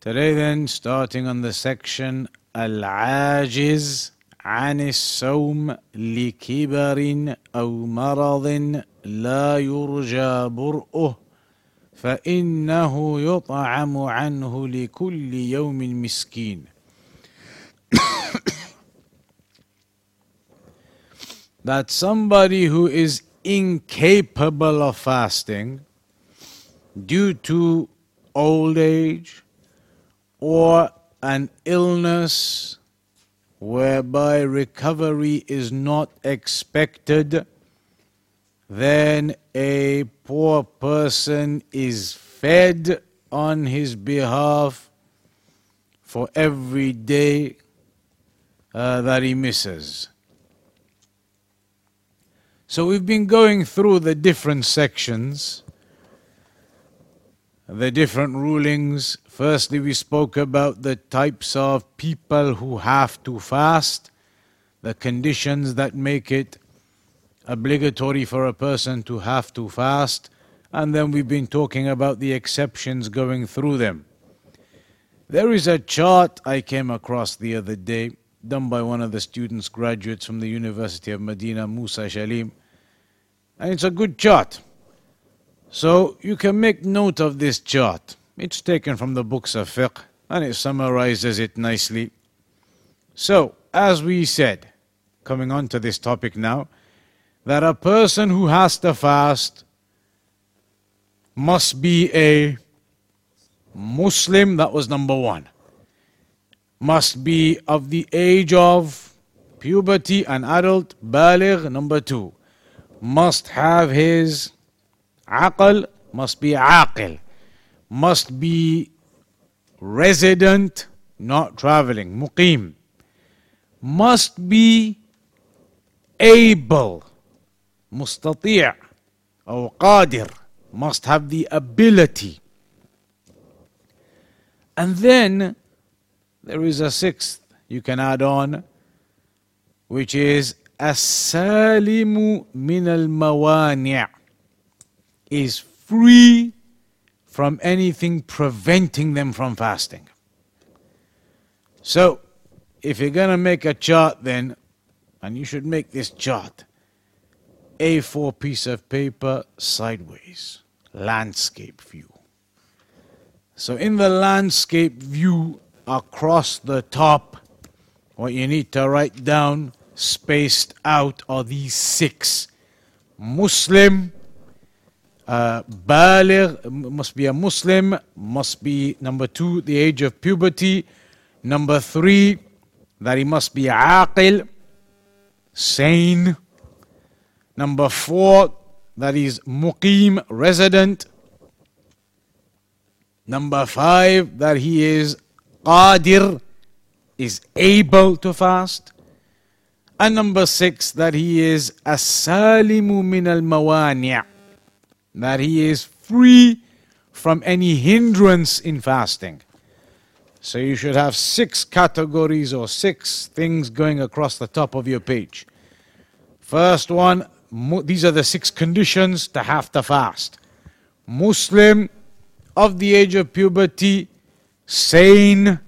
Today then starting on the section العاجز عن الصوم لكبر او مرض لا يرجى برؤه فانه يطعم عنه لكل يوم مسكين that somebody who is incapable of fasting due to old age or an illness whereby recovery is not expected, then a poor person is fed on his behalf for every day uh, that he misses. So we've been going through the different sections, the different rulings. Firstly, we spoke about the types of people who have to fast, the conditions that make it obligatory for a person to have to fast, and then we've been talking about the exceptions going through them. There is a chart I came across the other day, done by one of the students, graduates from the University of Medina, Musa Shalim, and it's a good chart. So you can make note of this chart. It's taken from the books of fiqh and it summarizes it nicely. So, as we said, coming on to this topic now, that a person who has to fast must be a Muslim, that was number one. Must be of the age of puberty, an adult, baligh, number two. Must have his Aql must be aqil, must be resident, not traveling, muqim, must be able, mustati' or qadir, must have the ability. And then there is a sixth you can add on, which is as-salimu min al-mawani' is free from anything preventing them from fasting. So, if you're going to make a chart, then, and you should make this chart, A4 piece of paper sideways, landscape view. So, in the landscape view, across the top, what you need to write down, spaced out, are these six Muslim, uh, must be a Muslim, must be number two, the age of puberty, number three, that he must be aqil, sane, number four, that that is muqim, resident, number five, that he is qadir, is able to fast, and number six, that he is as-salimu min al-mawani' that he is free from any hindrance in fasting. So you should have six categories or six things going across the top of your page. First one, these are the six conditions to have to fast. Muslim, of the age of puberty, sane,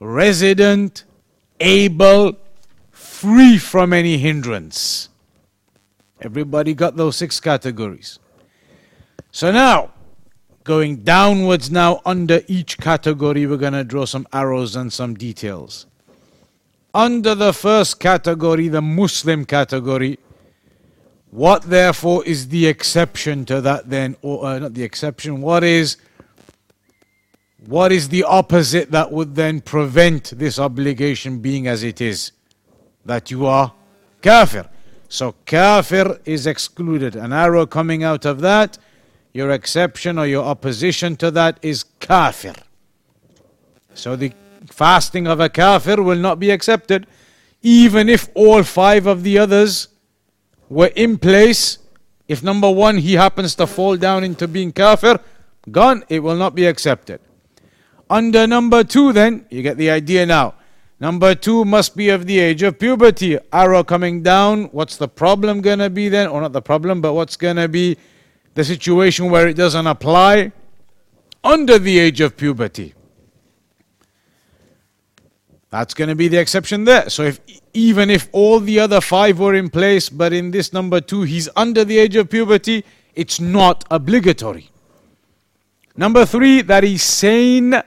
resident, able, free from any hindrance. Everybody got those six categories. So now, going downwards now under each category, we're going to draw some arrows and some details. Under the first category, the Muslim category, what therefore is the exception to that then, or uh, not the exception, what is what is the opposite that would then prevent this obligation being as it is? That you are kafir. So kafir is excluded. An arrow coming out of that your exception or your opposition to that is kafir. So the fasting of a kafir will not be accepted, even if all five of the others were in place. If number one, he happens to fall down into being kafir, gone, it will not be accepted. Under number two, then, you get the idea now. Number two must be of the age of puberty. Arrow coming down, what's the problem going to be then? Or not the problem, but what's going to be the situation where it doesn't apply? Under the age of puberty. That's going to be the exception there. So if even if all the other five were in place, but in this number two he's under the age of puberty, it's not obligatory. Number three, that he's sane.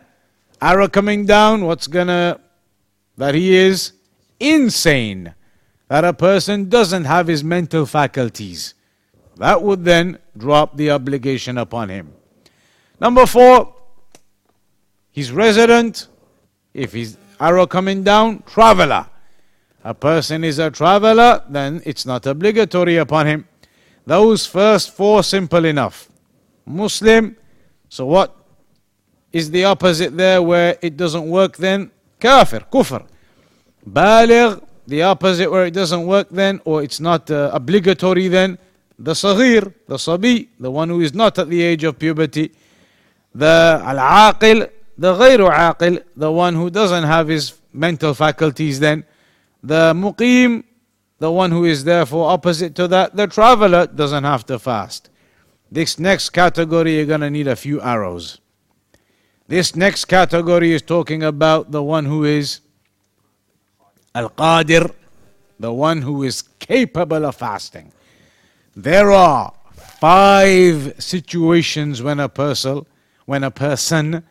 Arrow coming down, what's gonna that he is insane. That a person doesn't have his mental faculties. That would then drop the obligation upon him. Number four, he's resident. If he's arrow coming down, traveler. A person is a traveler, then it's not obligatory upon him. Those first four simple enough. Muslim, so what is the opposite there where it doesn't work then? Kafir, kufr. Baligh, the opposite where it doesn't work then, or it's not uh, obligatory then. The saghir, the sabi, the one who is not at the age of puberty. The al-aqil, the ghayru aqil, the one who doesn't have his mental faculties then. The muqim, the one who is therefore opposite to that, the traveler doesn't have to fast. This next category, you're going to need a few arrows. This next category is talking about the one who is al qadir, the one who is capable of fasting. There are five situations when a person, when a person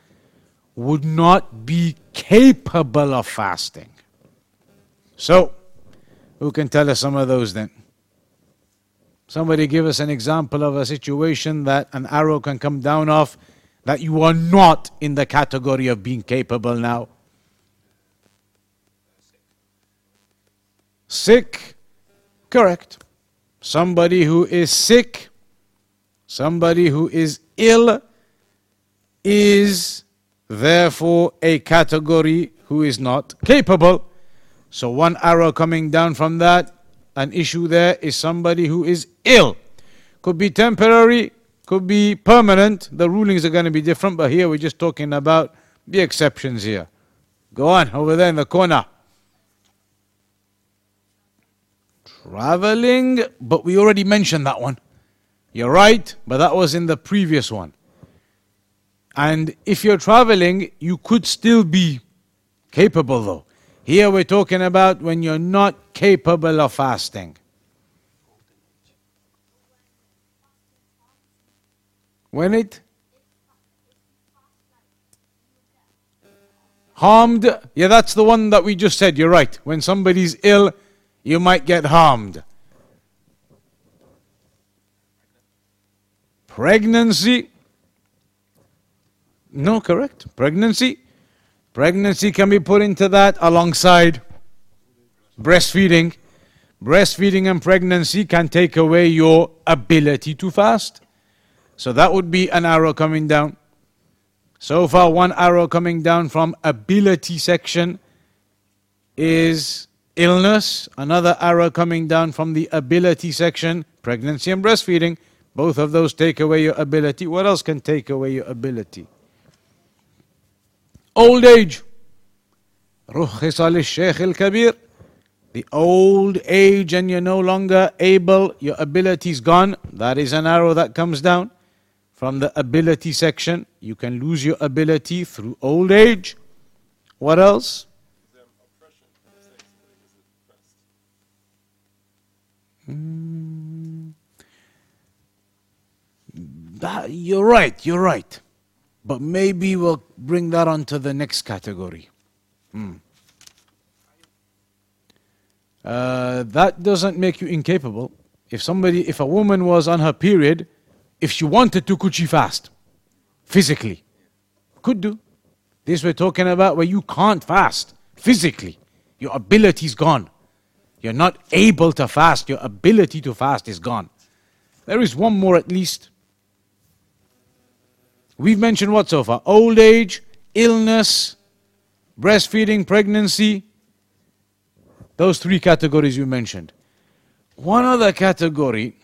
would not be capable of fasting. So, who can tell us some of those then? Somebody give us an example of a situation that an arrow can come down off that you are not in the category of being capable now. Sick, correct. Somebody who is sick, somebody who is ill, is therefore a category who is not capable. So, one arrow coming down from that, an issue there is somebody who is ill. Could be temporary, could be permanent. The rulings are going to be different, but here we're just talking about the exceptions here. Go on, over there in the corner. Traveling, but we already mentioned that one. You're right, but that was in the previous one. And if you're traveling, you could still be capable though. Here we're talking about when you're not capable of fasting. When it harmed, yeah, that's the one that we just said. You're right. When somebody's ill, you might get harmed. Pregnancy, no, correct. Pregnancy. Pregnancy can be put into that alongside breastfeeding. Breastfeeding and pregnancy can take away your ability to fast. So that would be an arrow coming down. So far, one arrow coming down from ability section is illness. Another arrow coming down from the ability section, pregnancy and breastfeeding. Both of those take away your ability. What else can take away your ability? Old age. رخص للشيخ الكبير. The old age and you're no longer able, your ability is gone. That is an arrow that comes down from the ability section. You can lose your ability through old age. What else? Mm. You're right, you're right. But maybe we'll bring that on to the next category. Hmm. Uh, that doesn't make you incapable. If somebody, if a woman was on her period, if she wanted to, could she fast? Physically. Could do. This we're talking about where you can't fast physically. Your ability's gone. You're not able to fast. Your ability to fast is gone. There is one more at least. We've mentioned what so far? Old age, illness, breastfeeding, pregnancy, those three categories you mentioned. One other category,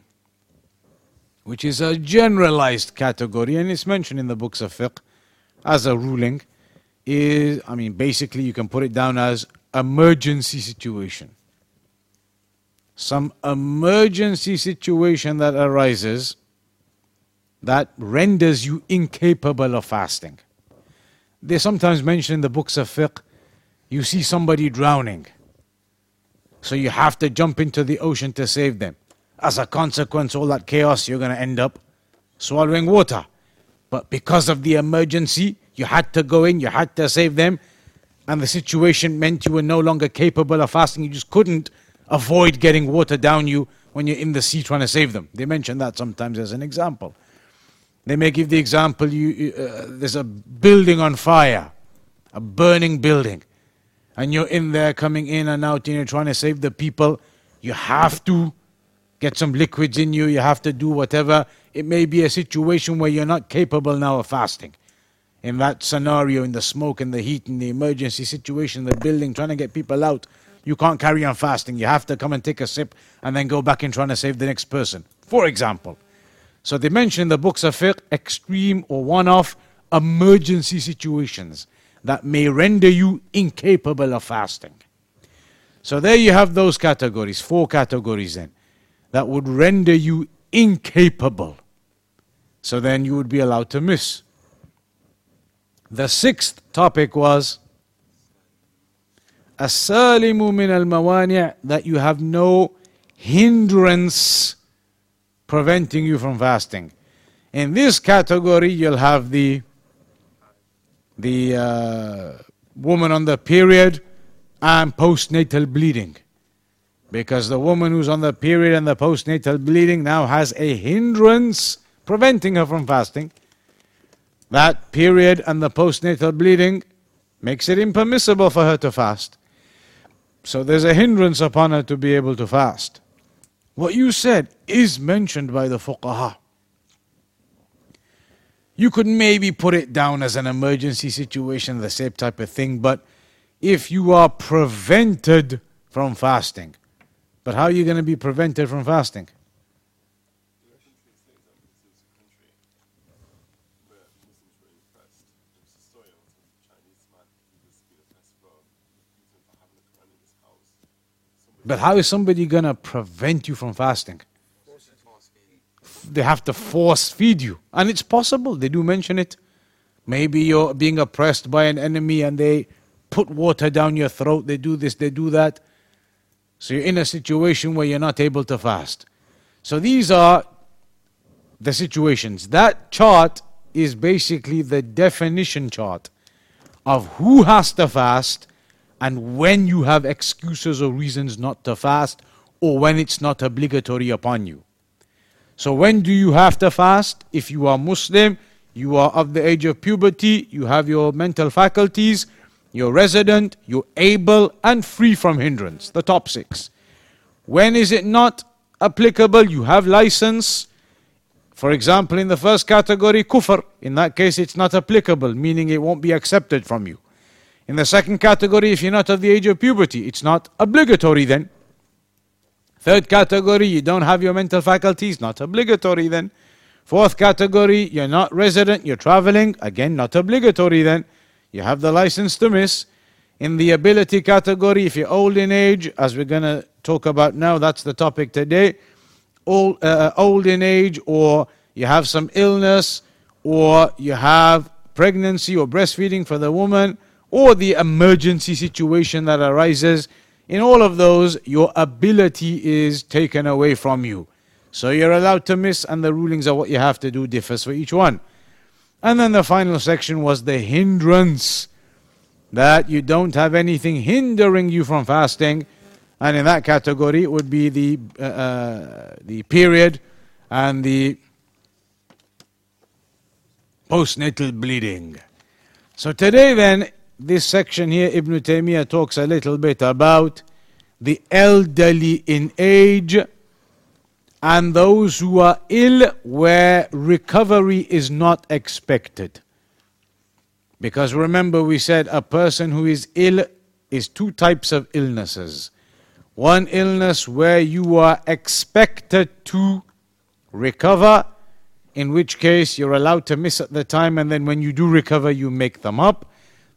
which is a generalized category, and it's mentioned in the books of fiqh as a ruling, is, I mean, basically you can put it down as emergency situation. Some emergency situation that arises that renders you incapable of fasting. They sometimes mention in the books of fiqh, you see somebody drowning so you have to jump into the ocean to save them. As a consequence, all that chaos, you're going to end up swallowing water. But because of the emergency, you had to go in, you had to save them, and the situation meant you were no longer capable of fasting. You just couldn't avoid getting water down you when you're in the sea trying to save them. They mention that sometimes as an example. They may give the example you, uh, there's a building on fire, a burning building and you're in there coming in and out and you're trying to save the people, you have to get some liquids in you, you have to do whatever. It may be a situation where you're not capable now of fasting. In that scenario, in the smoke and the heat, in the emergency situation, the building, trying to get people out, you can't carry on fasting. You have to come and take a sip and then go back in trying to save the next person, for example. So they mention in the books of fiqh extreme or one off emergency situations that may render you incapable of fasting. So there you have those categories, four categories then, that would render you incapable. So then you would be allowed to miss. The sixth topic was asalimu min al mawani' that you have no hindrance preventing you from fasting. In this category, you'll have the the uh, woman on the period and postnatal bleeding. Because the woman who's on the period and the postnatal bleeding now has a hindrance preventing her from fasting. That period and the postnatal bleeding makes it impermissible for her to fast. So there's a hindrance upon her to be able to fast. What you said is mentioned by the fuqaha. You could maybe put it down as an emergency situation, the same type of thing, but if you are prevented from fasting, but how are you going to be prevented from fasting? But how is somebody going to prevent you from fasting? they have to force feed you. And it's possible, they do mention it. Maybe you're being oppressed by an enemy and they put water down your throat, they do this, they do that. So you're in a situation where you're not able to fast. So these are the situations. That chart is basically the definition chart of who has to fast and when you have excuses or reasons not to fast or when it's not obligatory upon you. So when do you have to fast? If you are Muslim, you are of the age of puberty, you have your mental faculties, you're resident, you're able and free from hindrance. The top six. When is it not applicable? You have license. For example, in the first category, kufr. In that case, it's not applicable, meaning it won't be accepted from you. In the second category, if you're not of the age of puberty, it's not obligatory then. Third category, you don't have your mental faculties, not obligatory then. Fourth category, you're not resident, you're traveling, again, not obligatory then. You have the license to miss. In the ability category, if you're old in age, as we're going to talk about now, that's the topic today. Old, uh, old in age, or you have some illness, or you have pregnancy or breastfeeding for the woman, or the emergency situation that arises in all of those, your ability is taken away from you. So you're allowed to miss, and the rulings of what you have to do differs for each one. And then the final section was the hindrance that you don't have anything hindering you from fasting. And in that category, it would be the, uh, uh, the period and the postnatal bleeding. So today, then, this section here, Ibn Taymiyyah talks a little bit about the elderly in age and those who are ill where recovery is not expected. Because remember, we said a person who is ill is two types of illnesses. One illness where you are expected to recover, in which case you're allowed to miss at the time, and then when you do recover, you make them up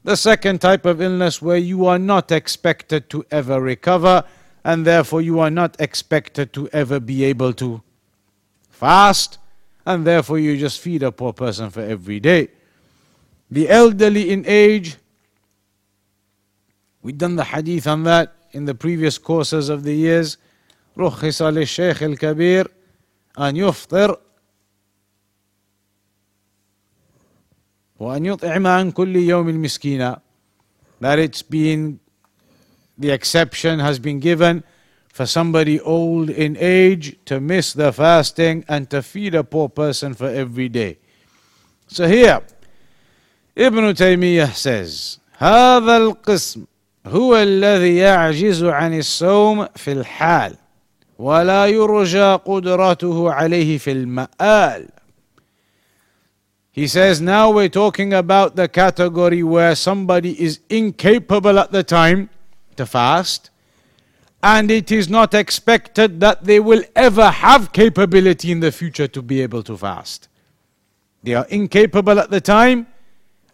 The second type of illness where you are not expected to ever recover, and therefore you are not expected to ever be able to fast, and therefore you just feed a poor person for every day. The elderly in age, we've done the hadith on that in the previous courses of the years. رخص للشيخ الكبير أن يفطر وأن يطعم عن كل يوم المسكين that it's been the exception has been given for somebody old in age to miss the fasting and to feed a poor person for every day. So here, ابن تيمية says هذا القسم هو الذي يعجز عن الصوم في الحال ولا يرجى قدرته عليه في المآل He says now we're talking about the category where somebody is incapable at the time to fast and it is not expected that they will ever have capability in the future to be able to fast. They are incapable at the time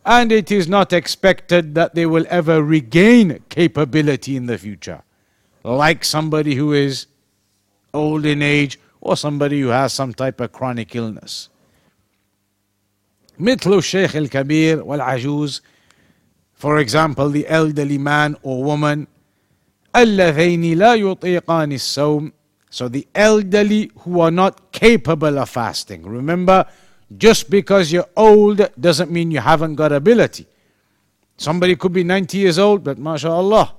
and it is not expected that they will ever regain capability in the future, like somebody who is old in age or somebody who has some type of chronic illness. مثل الشيخ الكبير والعجوز for example the elderly man or woman اللذين لا يطيقان الصوم so the elderly who are not capable of fasting remember just because you're old doesn't mean you haven't got ability. Somebody could be 90 years old, but mashallah,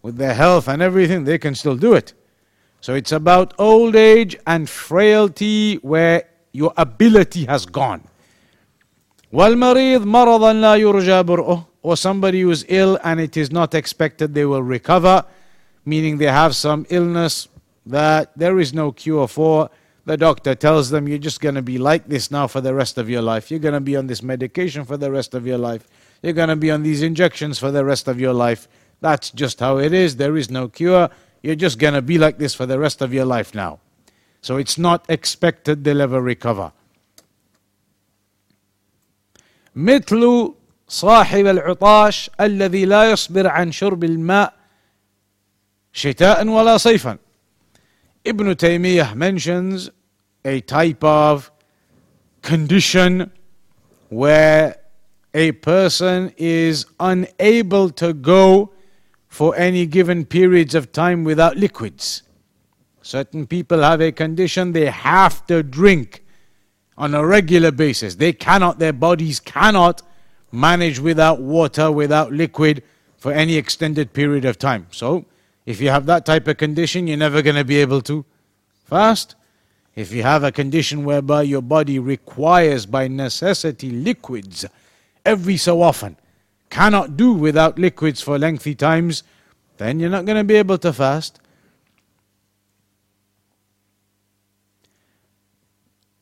with their health and everything, they can still do it. So it's about old age and frailty where your ability has gone. وَالْمَرِيض مَرَضًا لَا يُرْجَى بُرْءُهُ Or somebody who is ill and it is not expected they will recover, meaning they have some illness that there is no cure for, the doctor tells them you're just going to be like this now for the rest of your life. You're going to be on this medication for the rest of your life. You're going to be on these injections for the rest of your life. That's just how it is. There is no cure. You're just going to be like this for the rest of your life now. So it's not expected they'll ever recover. مثل صاحب العطاش الذي لا يصبر عن شرب الماء شتاء ولا صيفا. Ibn Taymiyyah mentions a type of condition where a person is unable to go for any given periods of time without liquids. Certain people have a condition they have to drink on a regular basis. They cannot, their bodies cannot manage without water, without liquid for any extended period of time. So, if you have that type of condition, you're never going to be able to fast. If you have a condition whereby your body requires by necessity liquids every so often, cannot do without liquids for lengthy times, then you're not going to be able to fast.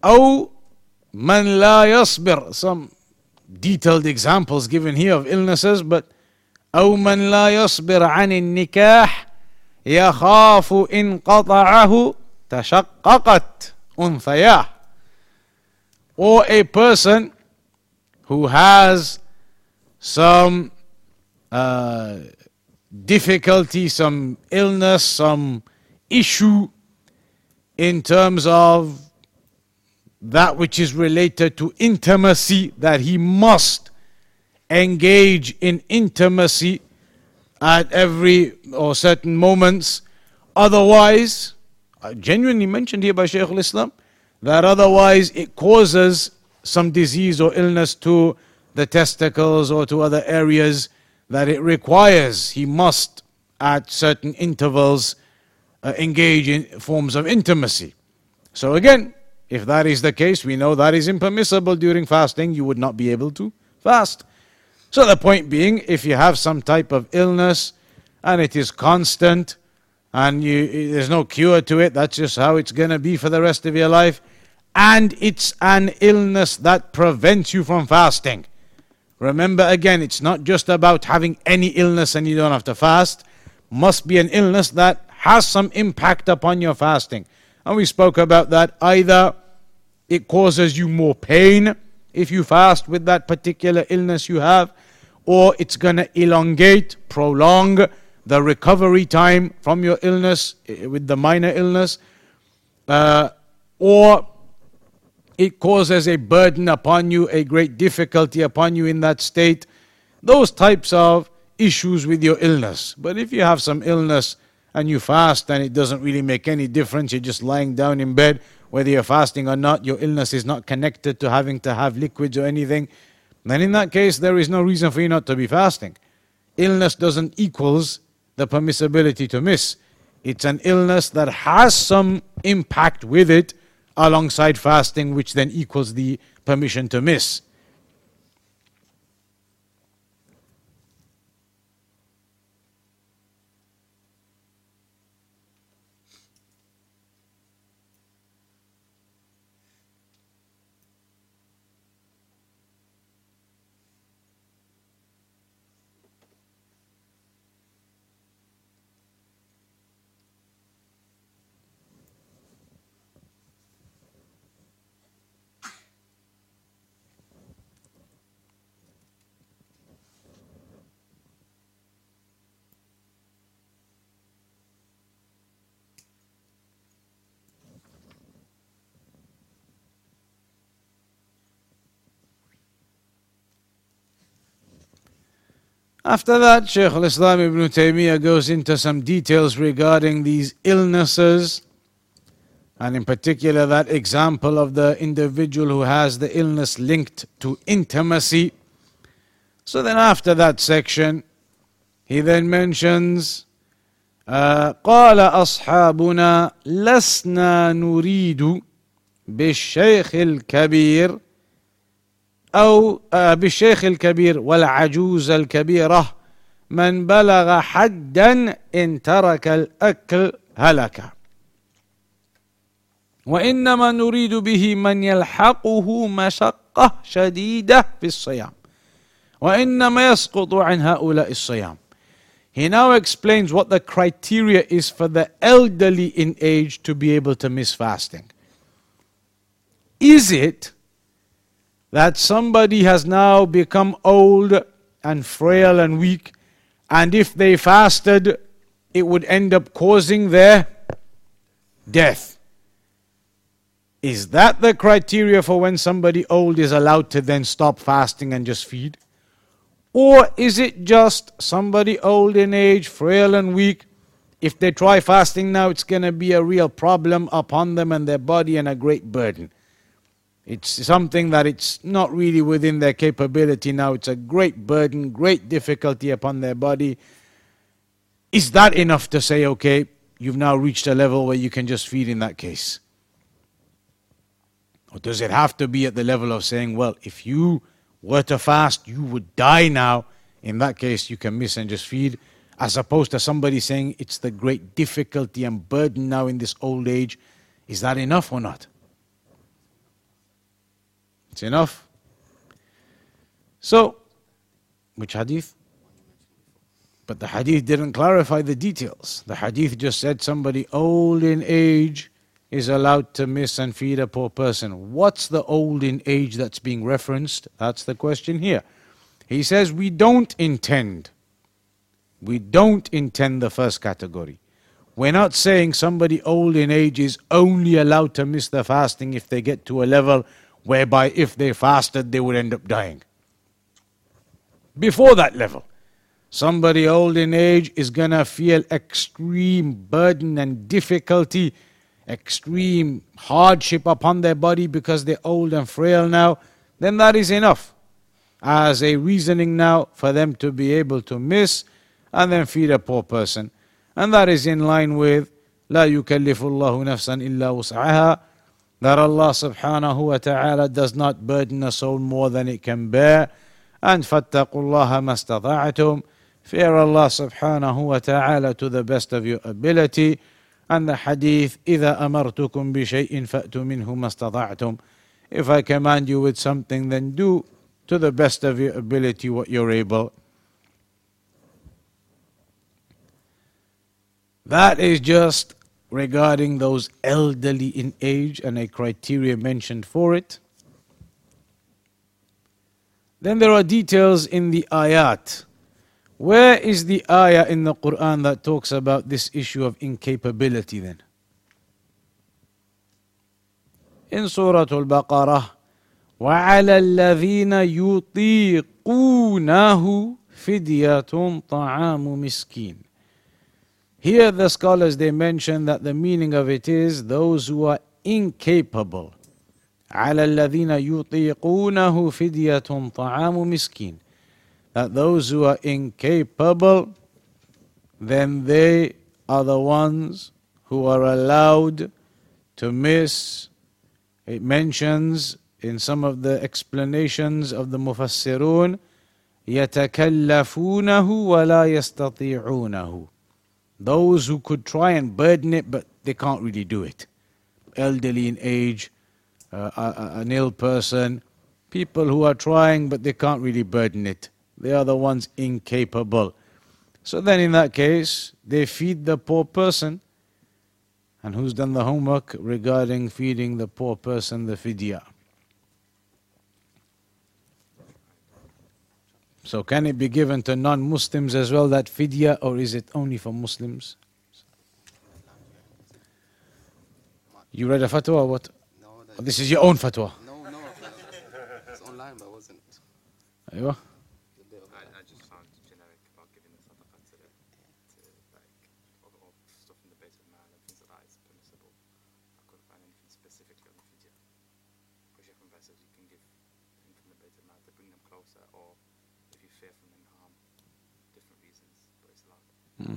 أو من لا يصبر some detailed examples given here of illnesses but أو من لا يصبر عن النكاح يخاف إن قطعه تشققت أنثياه or a person who has some uh, difficulty, some illness, some issue in terms of that which is related to intimacy, that he must engage in intimacy at every or certain moments. Otherwise, genuinely mentioned here by Shaykh al-Islam that otherwise it causes some disease or illness to the testicles or to other areas that it requires. He must, at certain intervals, uh, engage in forms of intimacy. So, again, if that is the case, we know that is impermissible during fasting. You would not be able to fast. So, the point being, if you have some type of illness and it is constant, and you, there's no cure to it. That's just how it's going to be for the rest of your life. And it's an illness that prevents you from fasting. Remember again, it's not just about having any illness and you don't have to fast. Must be an illness that has some impact upon your fasting. And we spoke about that. Either it causes you more pain if you fast with that particular illness you have, or it's going to elongate, prolong the recovery time from your illness eh, with the minor illness, uh, or it causes a burden upon you, a great difficulty upon you in that state. Those types of issues with your illness. But if you have some illness and you fast and it doesn't really make any difference, you're just lying down in bed, whether you're fasting or not, your illness is not connected to having to have liquids or anything, then in that case, there is no reason for you not to be fasting. Illness doesn't equals the permissibility to miss. It's an illness that has some impact with it alongside fasting, which then equals the permission to miss. After that, Shaykh al-Islam ibn Taymiyyah goes into some details regarding these illnesses, and in particular that example of the individual who has the illness linked to intimacy. So then after that section, he then mentions قال أصحابنا لسنا نريد بالشيخ الكبير أو بالشيخ الكبير والعجوز الكبيرة من بلغ حدا إن ترك الأكل هلك. وإنما نريد به من يلحقه مشقة شديدة في الصيام. وإنما يسقط عن هؤلاء الصيام. He now explains what the criteria is for the elderly in age to be able to miss fasting. Is it that somebody has now become old and frail and weak, and if they fasted, it would end up causing their death. Is that the criteria for when somebody old is allowed to then stop fasting and just feed? Or is it just somebody old in age, frail and weak? If they try fasting now, it's going to be a real problem upon them and their body and a great burden. It's something that it's not really within their capability now. It's a great burden, great difficulty upon their body. Is that enough to say, okay, you've now reached a level where you can just feed in that case? Or does it have to be at the level of saying, well, if you were to fast, you would die now? In that case, you can miss and just feed, as opposed to somebody saying it's the great difficulty and burden now in this old age. Is that enough or not? It's enough. So, which hadith? But the hadith didn't clarify the details. The hadith just said somebody old in age is allowed to miss and feed a poor person. What's the old in age that's being referenced? That's the question here. He says, We don't intend. We don't intend the first category. We're not saying somebody old in age is only allowed to miss the fasting if they get to a level whereby if they fasted, they would end up dying. Before that level, somebody old in age is going to feel extreme burden and difficulty, extreme hardship upon their body because they're old and frail now, then that is enough as a reasoning now for them to be able to miss and then feed a poor person. And that is in line with لا يكلف الله نفسا إلا وسعها that Allah subhanahu wa ta'ala does not burden a soul more than it can bear. And فَاتَّقُوا اللَّهَ مَا Fear Allah subhanahu wa ta'ala to the best of your ability. And the hadith, إِذَا أَمَرْتُكُمْ بِشَيْءٍ فَأْتُوا مِنْهُ مَا If I command you with something, then do to the best of your ability what you're able. That is just regarding those elderly in age and a criteria mentioned for it. Then there are details in the ayat. Where is the ayah in the Quran that talks about this issue of incapability then? In Surah Al Baqarah, وعلى الذين يطيقونه فدية طعام مسكين here the scholars they mention that the meaning of it is those who are incapable. على الذين يطيقونه فدية طعام مسكين. That those who are incapable, then they are the ones who are allowed to miss. It mentions in some of the explanations of the Mufassirun, يتكلفونه ولا يستطيعونه those who could try and burden it, but they can't really do it. Elderly in age, uh, an ill person, people who are trying, but they can't really burden it. They are the ones incapable. So then, in that case, they feed the poor person. And who's done the homework regarding feeding the poor person the fidya? So can it be given to non-Muslims as well, that fidya, or is it only for Muslims? You read a fatwa or what? No, oh, this is your own fatwa? No, no. It's online, but wasn't. Aywa.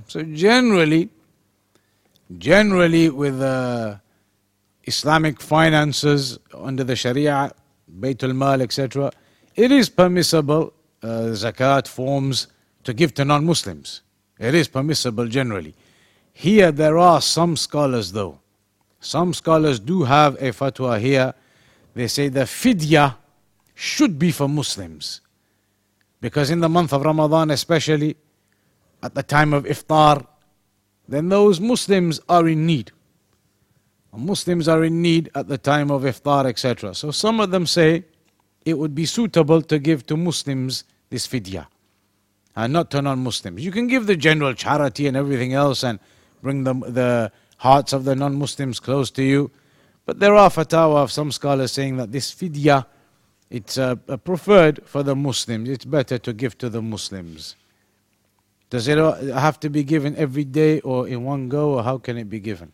So generally, generally with uh, Islamic finances under the Sharia, Baytul Mal, etc., it is permissible uh, zakat forms to give to non-Muslims. It is permissible generally. Here there are some scholars though. Some scholars do have a fatwa here. They say the fidya should be for Muslims. Because in the month of Ramadan especially, at the time of iftar, then those Muslims are in need. Muslims are in need at the time of iftar, etc. So some of them say it would be suitable to give to Muslims this fidya and not to non Muslims. You can give the general charity and everything else and bring the, the hearts of the non Muslims close to you. But there are fatwa of some scholars saying that this fidya it's uh, preferred for the Muslims. It's better to give to the Muslims. Does it have to be given every day or in one go, or how can it be given?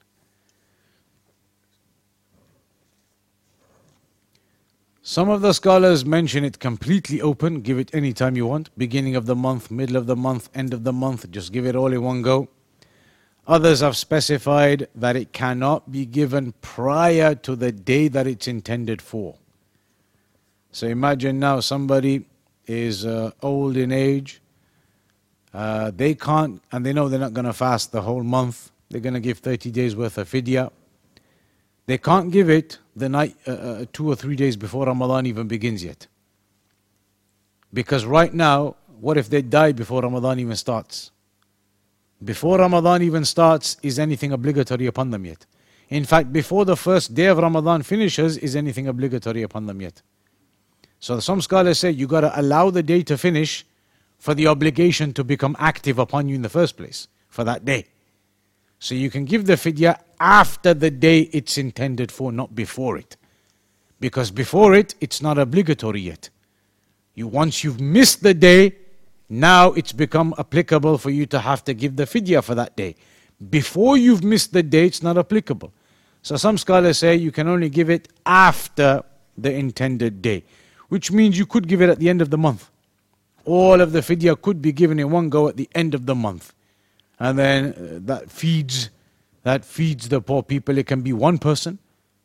Some of the scholars mention it completely open, give it any time you want, beginning of the month, middle of the month, end of the month, just give it all in one go. Others have specified that it cannot be given prior to the day that it's intended for. So imagine now somebody is uh, old in age, uh, they can't, and they know they're not going to fast the whole month. They're going to give 30 days worth of fidya. They can't give it the night, uh, uh, two or three days before Ramadan even begins yet. Because right now, what if they die before Ramadan even starts? Before Ramadan even starts, is anything obligatory upon them yet? In fact, before the first day of Ramadan finishes, is anything obligatory upon them yet? So some scholars say you got to allow the day to finish for the obligation to become active upon you in the first place for that day. So you can give the fidya after the day it's intended for, not before it. Because before it, it's not obligatory yet. You once you've missed the day, now it's become applicable for you to have to give the fidya for that day. Before you've missed the day, it's not applicable. So some scholars say you can only give it after the intended day, which means you could give it at the end of the month all of the fidya could be given in one go at the end of the month. And then uh, that feeds that feeds the poor people. It can be one person,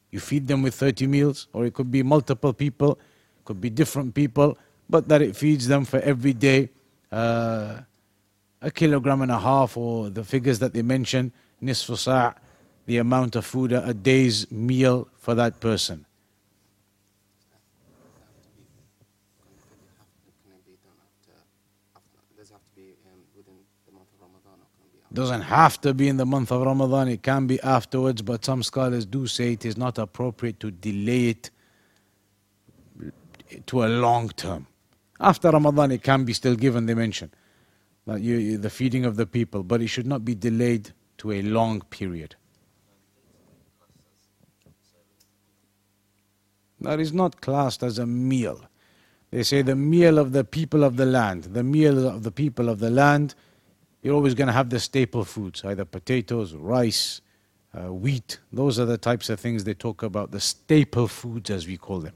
you feed them with 30 meals, or it could be multiple people, it could be different people, but that it feeds them for every day uh, a kilogram and a half, or the figures that they mention, nisfu sa' the amount of food a day's meal for that person. Be um, within the month of Ramadan? Doesn't have to be in the month of Ramadan, it can be afterwards, but some scholars do say it is not appropriate to delay it to a long term. After Ramadan, it can be still given, they mention, like you, you- the feeding of the people, but it should not be delayed to a long period. That is not classed as a meal. They say the meal of the people of the land, the meal of the people of the land, you're always going to have the staple foods, either potatoes, rice, uh, wheat. Those are the types of things they talk about, the staple foods as we call them.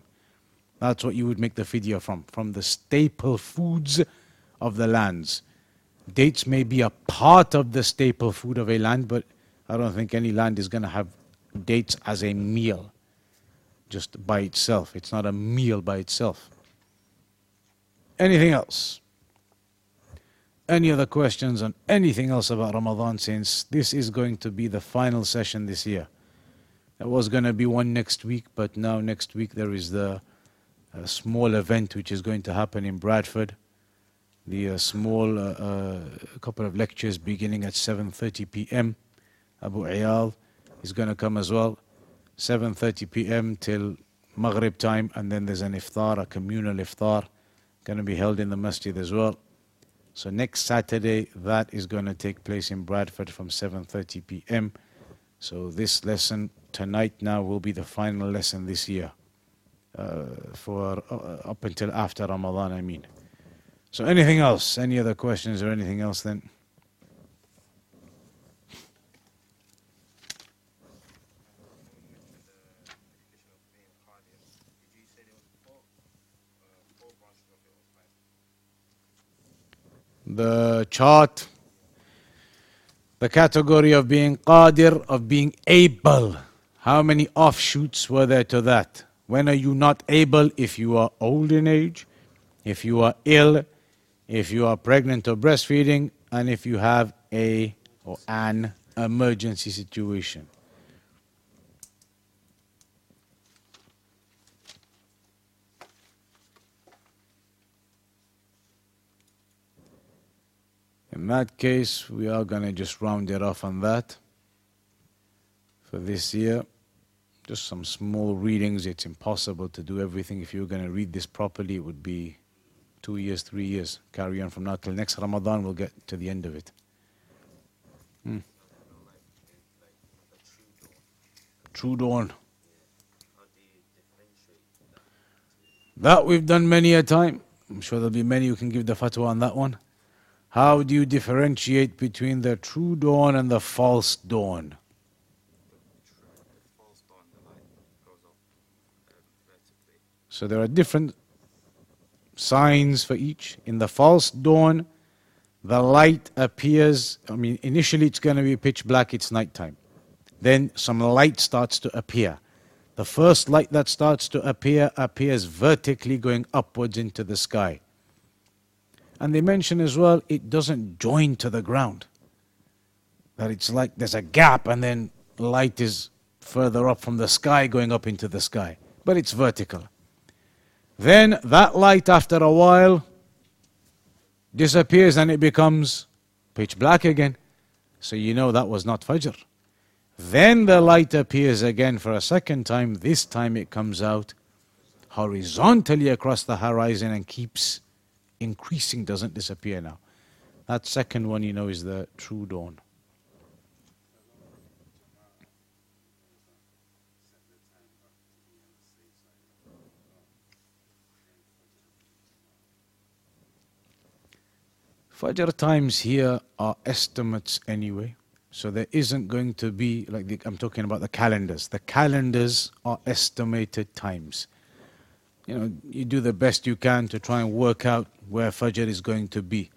That's what you would make the fidya from, from the staple foods of the lands. Dates may be a part of the staple food of a land, but I don't think any land is going to have dates as a meal just by itself. It's not a meal by itself. Anything else? Any other questions on anything else about Ramadan since this is going to be the final session this year? There was going to be one next week, but now next week there is the uh, small event which is going to happen in Bradford. The uh, small uh, uh, couple of lectures beginning at 7:30 p.m. Abu Ayal is going to come as well. 7:30 p.m. till Maghrib time, and then there's an iftar, a communal iftar, going to be held in the masjid as well. So next Saturday, that is going to take place in Bradford from 7:30 p.m. So this lesson tonight now will be the final lesson this year, uh, for uh, up until after Ramadan. I mean. So anything else? Any other questions or anything else? Then. The chart, the category of being qadir, of being able. How many offshoots were there to that? When are you not able? If you are old in age, if you are ill, if you are pregnant or breastfeeding, and if you have a or an emergency situation. In that case, we are going to just round it off on that for this year. Just some small readings. It's impossible to do everything. If you're going to read this properly, it would be two years, three years. Carry on from now till next Ramadan, we'll get to the end of it. Hmm. True dawn. That we've done many a time. I'm sure there'll be many who can give the fatwa on that one. How do you differentiate between the true dawn and the false dawn? So there are different signs for each. In the false dawn, the light appears. I mean, initially it's going to be pitch black, it's nighttime. Then some light starts to appear. The first light that starts to appear appears vertically going upwards into the sky. And they mention as well, it doesn't join to the ground. That it's like there's a gap and then light is further up from the sky going up into the sky. But it's vertical. Then that light, after a while, disappears and it becomes pitch black again. So you know that was not Fajr. Then the light appears again for a second time. This time it comes out horizontally across the horizon and keeps increasing, doesn't disappear now. That second one, you know, is the true dawn. Fajr times here are estimates anyway. So there isn't going to be, like the, I'm talking about the calendars. The calendars are estimated times. You know, you do the best you can to try and work out where Fajr is going to be.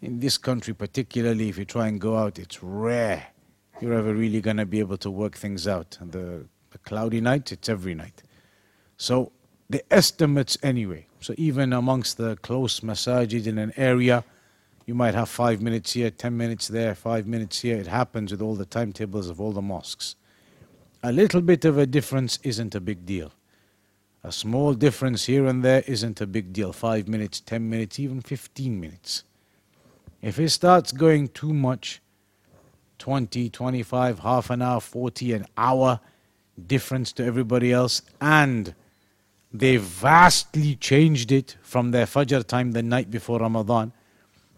In this country, particularly, if you try and go out, it's rare you're ever really going to be able to work things out. And the, the cloudy night, it's every night. So the estimates anyway. So even amongst the close masajid in an area, you might have five minutes here, ten minutes there, five minutes here. It happens with all the timetables of all the mosques. A little bit of a difference isn't a big deal. A small difference here and there isn't a big deal. Five minutes, ten minutes, even 15 minutes. If it starts going too much, 20, 25, half an hour, 40, an hour difference to everybody else, and they vastly changed it from their Fajr time the night before Ramadan.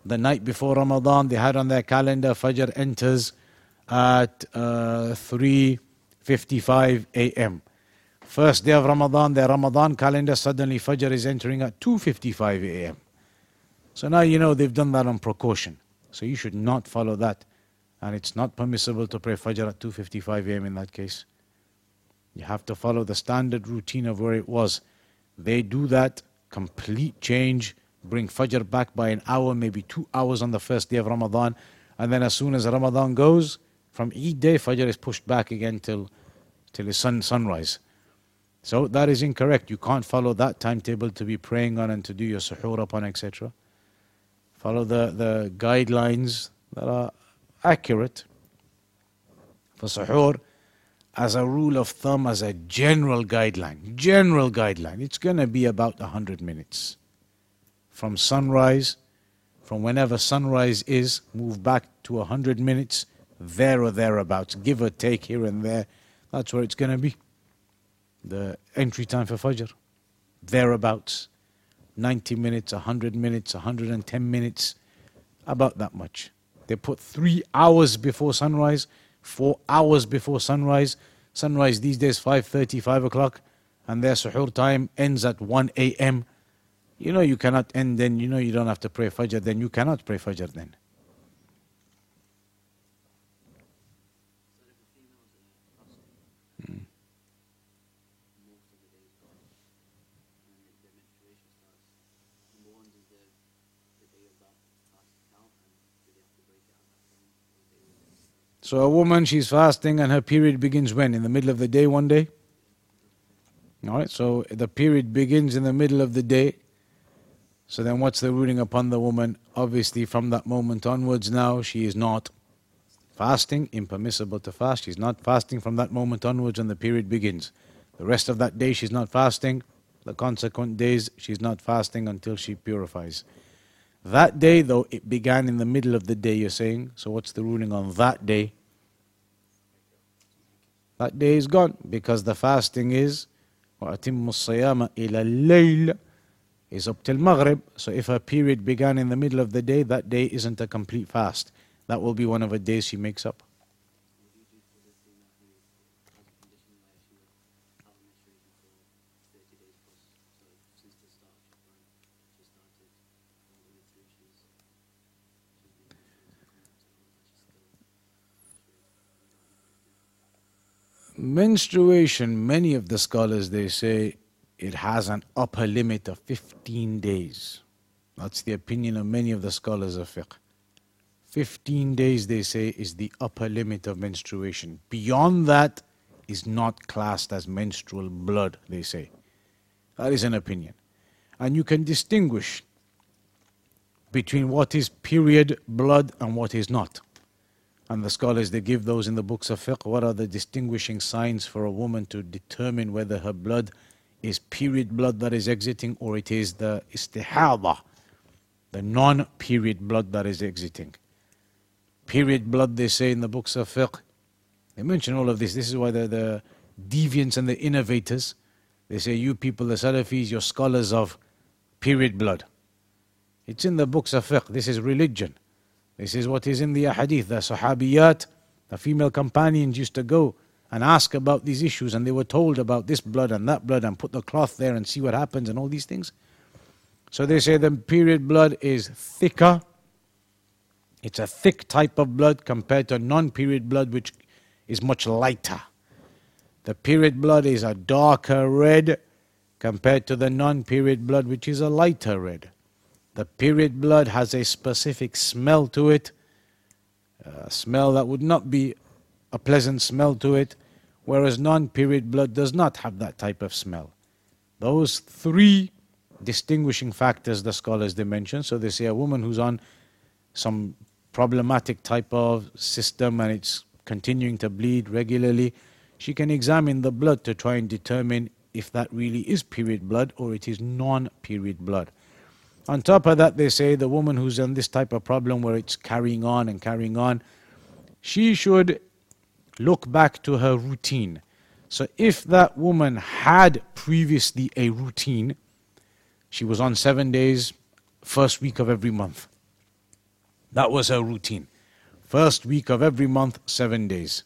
The night before Ramadan, they had on their calendar Fajr enters at uh, 3.55 a.m. First day of Ramadan, their Ramadan calendar, suddenly Fajr is entering at 2.55 a.m. So now you know they've done that on precaution. So you should not follow that. And it's not permissible to pray Fajr at 2.55 a.m. in that case. You have to follow the standard routine of where it was. They do that, complete change, bring Fajr back by an hour, maybe two hours on the first day of Ramadan. And then as soon as Ramadan goes, from Eid day, Fajr is pushed back again till, till sun, sunrise. So that is incorrect. You can't follow that timetable to be praying on and to do your suhoor upon, etc. Follow the, the guidelines that are accurate. For suhoor, as a rule of thumb, as a general guideline, general guideline, it's going to be about 100 minutes. From sunrise, from whenever sunrise is, move back to 100 minutes, there or thereabouts, give or take here and there. That's where it's going to be. The entry time for Fajr, thereabouts. 90 minutes, 100 minutes, 110 minutes, about that much. They put three hours before sunrise, four hours before sunrise. Sunrise these days 5.30, 5 o'clock, and their suhoor time ends at 1 a.m. You know you cannot end then, you know you don't have to pray Fajr then, you cannot pray Fajr then. So a woman, she's fasting and her period begins when? In the middle of the day one day? Alright, so the period begins in the middle of the day. So then what's the ruling upon the woman? Obviously from that moment onwards now she is not fasting, impermissible to fast. She's not fasting from that moment onwards when the period begins. The rest of that day she's not fasting. The consequent days she's not fasting until she purifies. That day, though, it began in the middle of the day, you're saying. So, what's the ruling on that day? that day is gone because the fasting is وَأَتِمُّ الصِّيَامَ إِلَى اللَّيْلِ is up till Maghrib. So if her period began in the middle of the day, that day isn't a complete fast. That will be one of the days she makes up. Menstruation, many of the scholars they say it has an upper limit of 15 days. That's the opinion of many of the scholars of fiqh. 15 days, they say, is the upper limit of menstruation. Beyond that is not classed as menstrual blood, they say. That is an opinion. And you can distinguish between what is period blood and what is not. And the scholars, they give those in the books of fiqh. What are the distinguishing signs for a woman to determine whether her blood is period blood that is exiting or it is the istihada, the non period blood that is exiting. Period blood, they say in the books of fiqh. They mention all of this. This is why the, the deviants and the innovators, they say, You people, the Salafis, you're scholars of period blood. It's in the books of fiqh. This is religion. This is what is in the hadith. The Sahabiyat, the female companions used to go and ask about these issues, and they were told about this blood and that blood, and put the cloth there and see what happens, and all these things. So they say the period blood is thicker. It's a thick type of blood compared to non period blood, which is much lighter. The period blood is a darker red compared to the non period blood, which is a lighter red. The period blood has a specific smell to it, a smell that would not be a pleasant smell to it, whereas non period blood does not have that type of smell. Those three distinguishing factors the scholars they mention. So they say a woman who's on some problematic type of system and it's continuing to bleed regularly, she can examine the blood to try and determine if that really is period blood or it is non period blood. On top of that, they say the woman who's in this type of problem where it's carrying on and carrying on, she should look back to her routine. So if that woman had previously a routine, she was on seven days, first week of every month. That was her routine. First week of every month, seven days.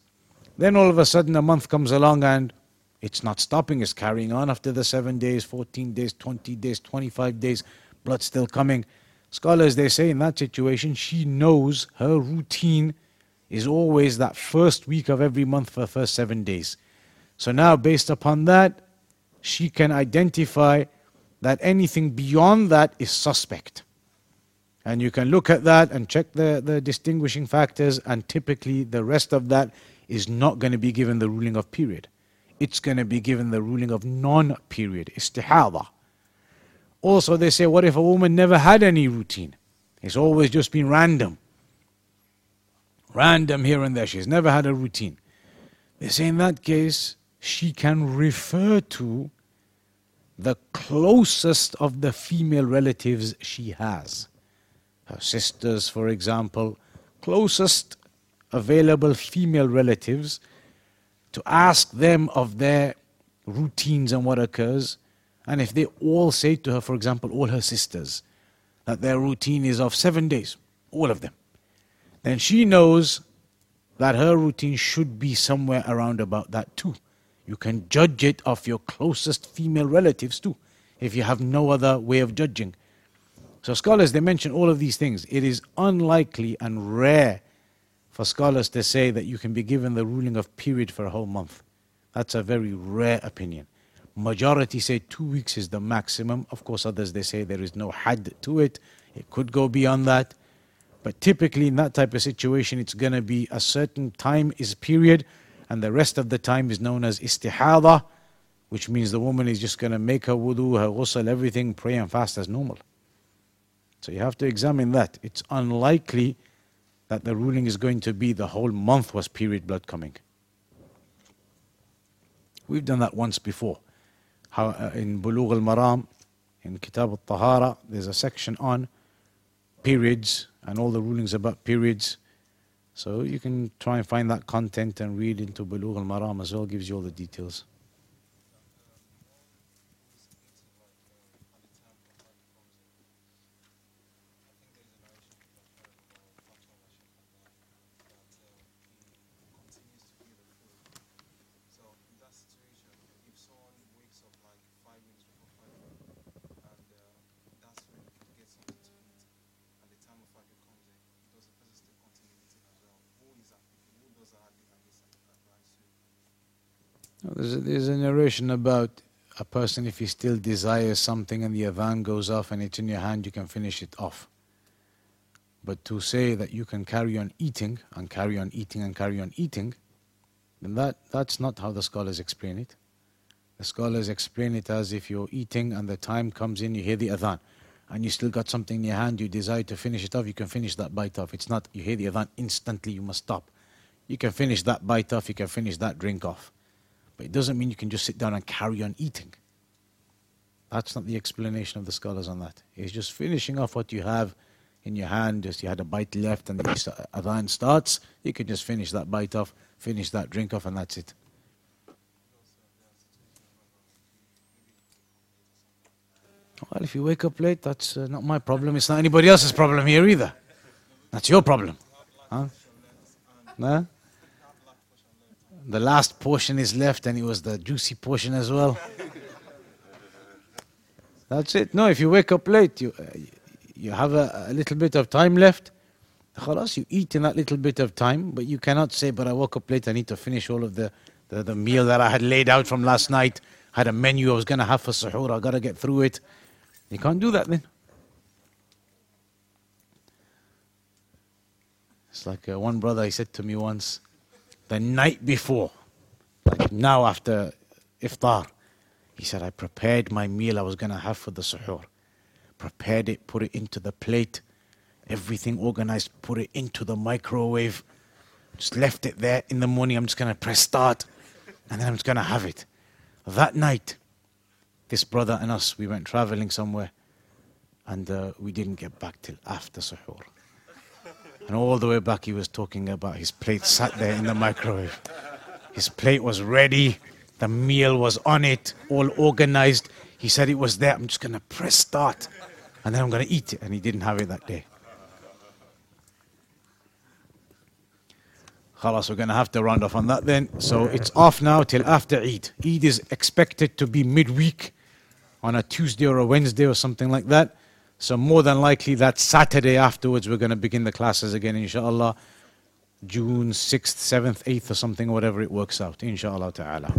Then all of a sudden, a month comes along and it's not stopping, it's carrying on after the seven days, 14 days, 20 days, 25 days, blood still coming. Scholars, they say in that situation, she knows her routine is always that first week of every month for the first seven days. So now, based upon that, she can identify that anything beyond that is suspect. And you can look at that and check the, the distinguishing factors, and typically the rest of that is not going to be given the ruling of period. It's going to be given the ruling of non period, istihada. Also, they say, what if a woman never had any routine? It's always just been random. Random here and there. She's never had a routine. They say, in that case, she can refer to the closest of the female relatives she has. Her sisters, for example, closest available female relatives to ask them of their routines and what occurs. And if they all say to her, for example, all her sisters, that their routine is of seven days, all of them, then she knows that her routine should be somewhere around about that too. You can judge it of your closest female relatives too, if you have no other way of judging. So scholars they mention all of these things. It is unlikely and rare for scholars to say that you can be given the ruling of period for a whole month. That's a very rare opinion. Majority say two weeks is the maximum. Of course, others they say there is no had to it. It could go beyond that. But typically, in that type of situation, it's going to be a certain time is period, and the rest of the time is known as istihada, which means the woman is just going to make her wudu, her ghusl, everything, pray and fast as normal. So you have to examine that. It's unlikely that the ruling is going to be the whole month was period blood coming. We've done that once before. How uh, in Bulugh al-Maram, in Kitab al-Tahara, there's a section on periods and all the rulings about periods. So you can try and find that content and read into Bulugh al-Maram as well, gives you all the details. There's a, there's a narration about a person if he still desires something and the adhan goes off and it's in your hand, you can finish it off. But to say that you can carry on eating and carry on eating and carry on eating, then that, that's not how the scholars explain it. The scholars explain it as if you're eating and the time comes in, you hear the adhan, and you still got something in your hand, you desire to finish it off, you can finish that bite off. It's not you hear the adhan instantly, you must stop. You can finish that bite off, you can finish that drink off. But it doesn't mean you can just sit down and carry on eating. That's not the explanation of the scholars on that. It's just finishing off what you have in your hand. Just you had a bite left and the adhan starts, you can just finish that bite off, finish that drink off, and that's it. Well, if you wake up late, that's uh, not my problem. It's not anybody else's problem here either. That's your problem. Huh? No? The last portion is left, and it was the juicy portion as well. That's it. No, if you wake up late, you, uh, you have a, a, little bit of time left. You eat in that little bit of time, but you cannot say, but I woke up late, I need to finish all of the, the, the meal that I had laid out from last night. I had a menu I was going to have for suhoor, i got to get through it. You can't do that then. It's like uh, one brother, he said to me once, the night before, like now after iftar, he said, I prepared my meal I was going to have for the suhoor. Prepared it, put it into the plate, everything organized, put it into the microwave. Just left it there in the morning. I'm just going to press start and then I'm just going to have it. That night, this brother and us, we went traveling somewhere. And uh, we didn't get back till after suhoor. And all the way back, he was talking about his plate sat there in the microwave. His plate was ready, the meal was on it, all organized. He said it was there. I'm just going to press start and then I'm going to eat it. And he didn't have it that day. Khalas, we're going to have to round off on that then. So it's off now till after Eid. Eid is expected to be midweek on a Tuesday or a Wednesday or something like that. So more than likely that Saturday afterwards we're going to begin the classes again, inshallah. June 6th, 7th, 8th or something, whatever it works out, inshallah ta'ala.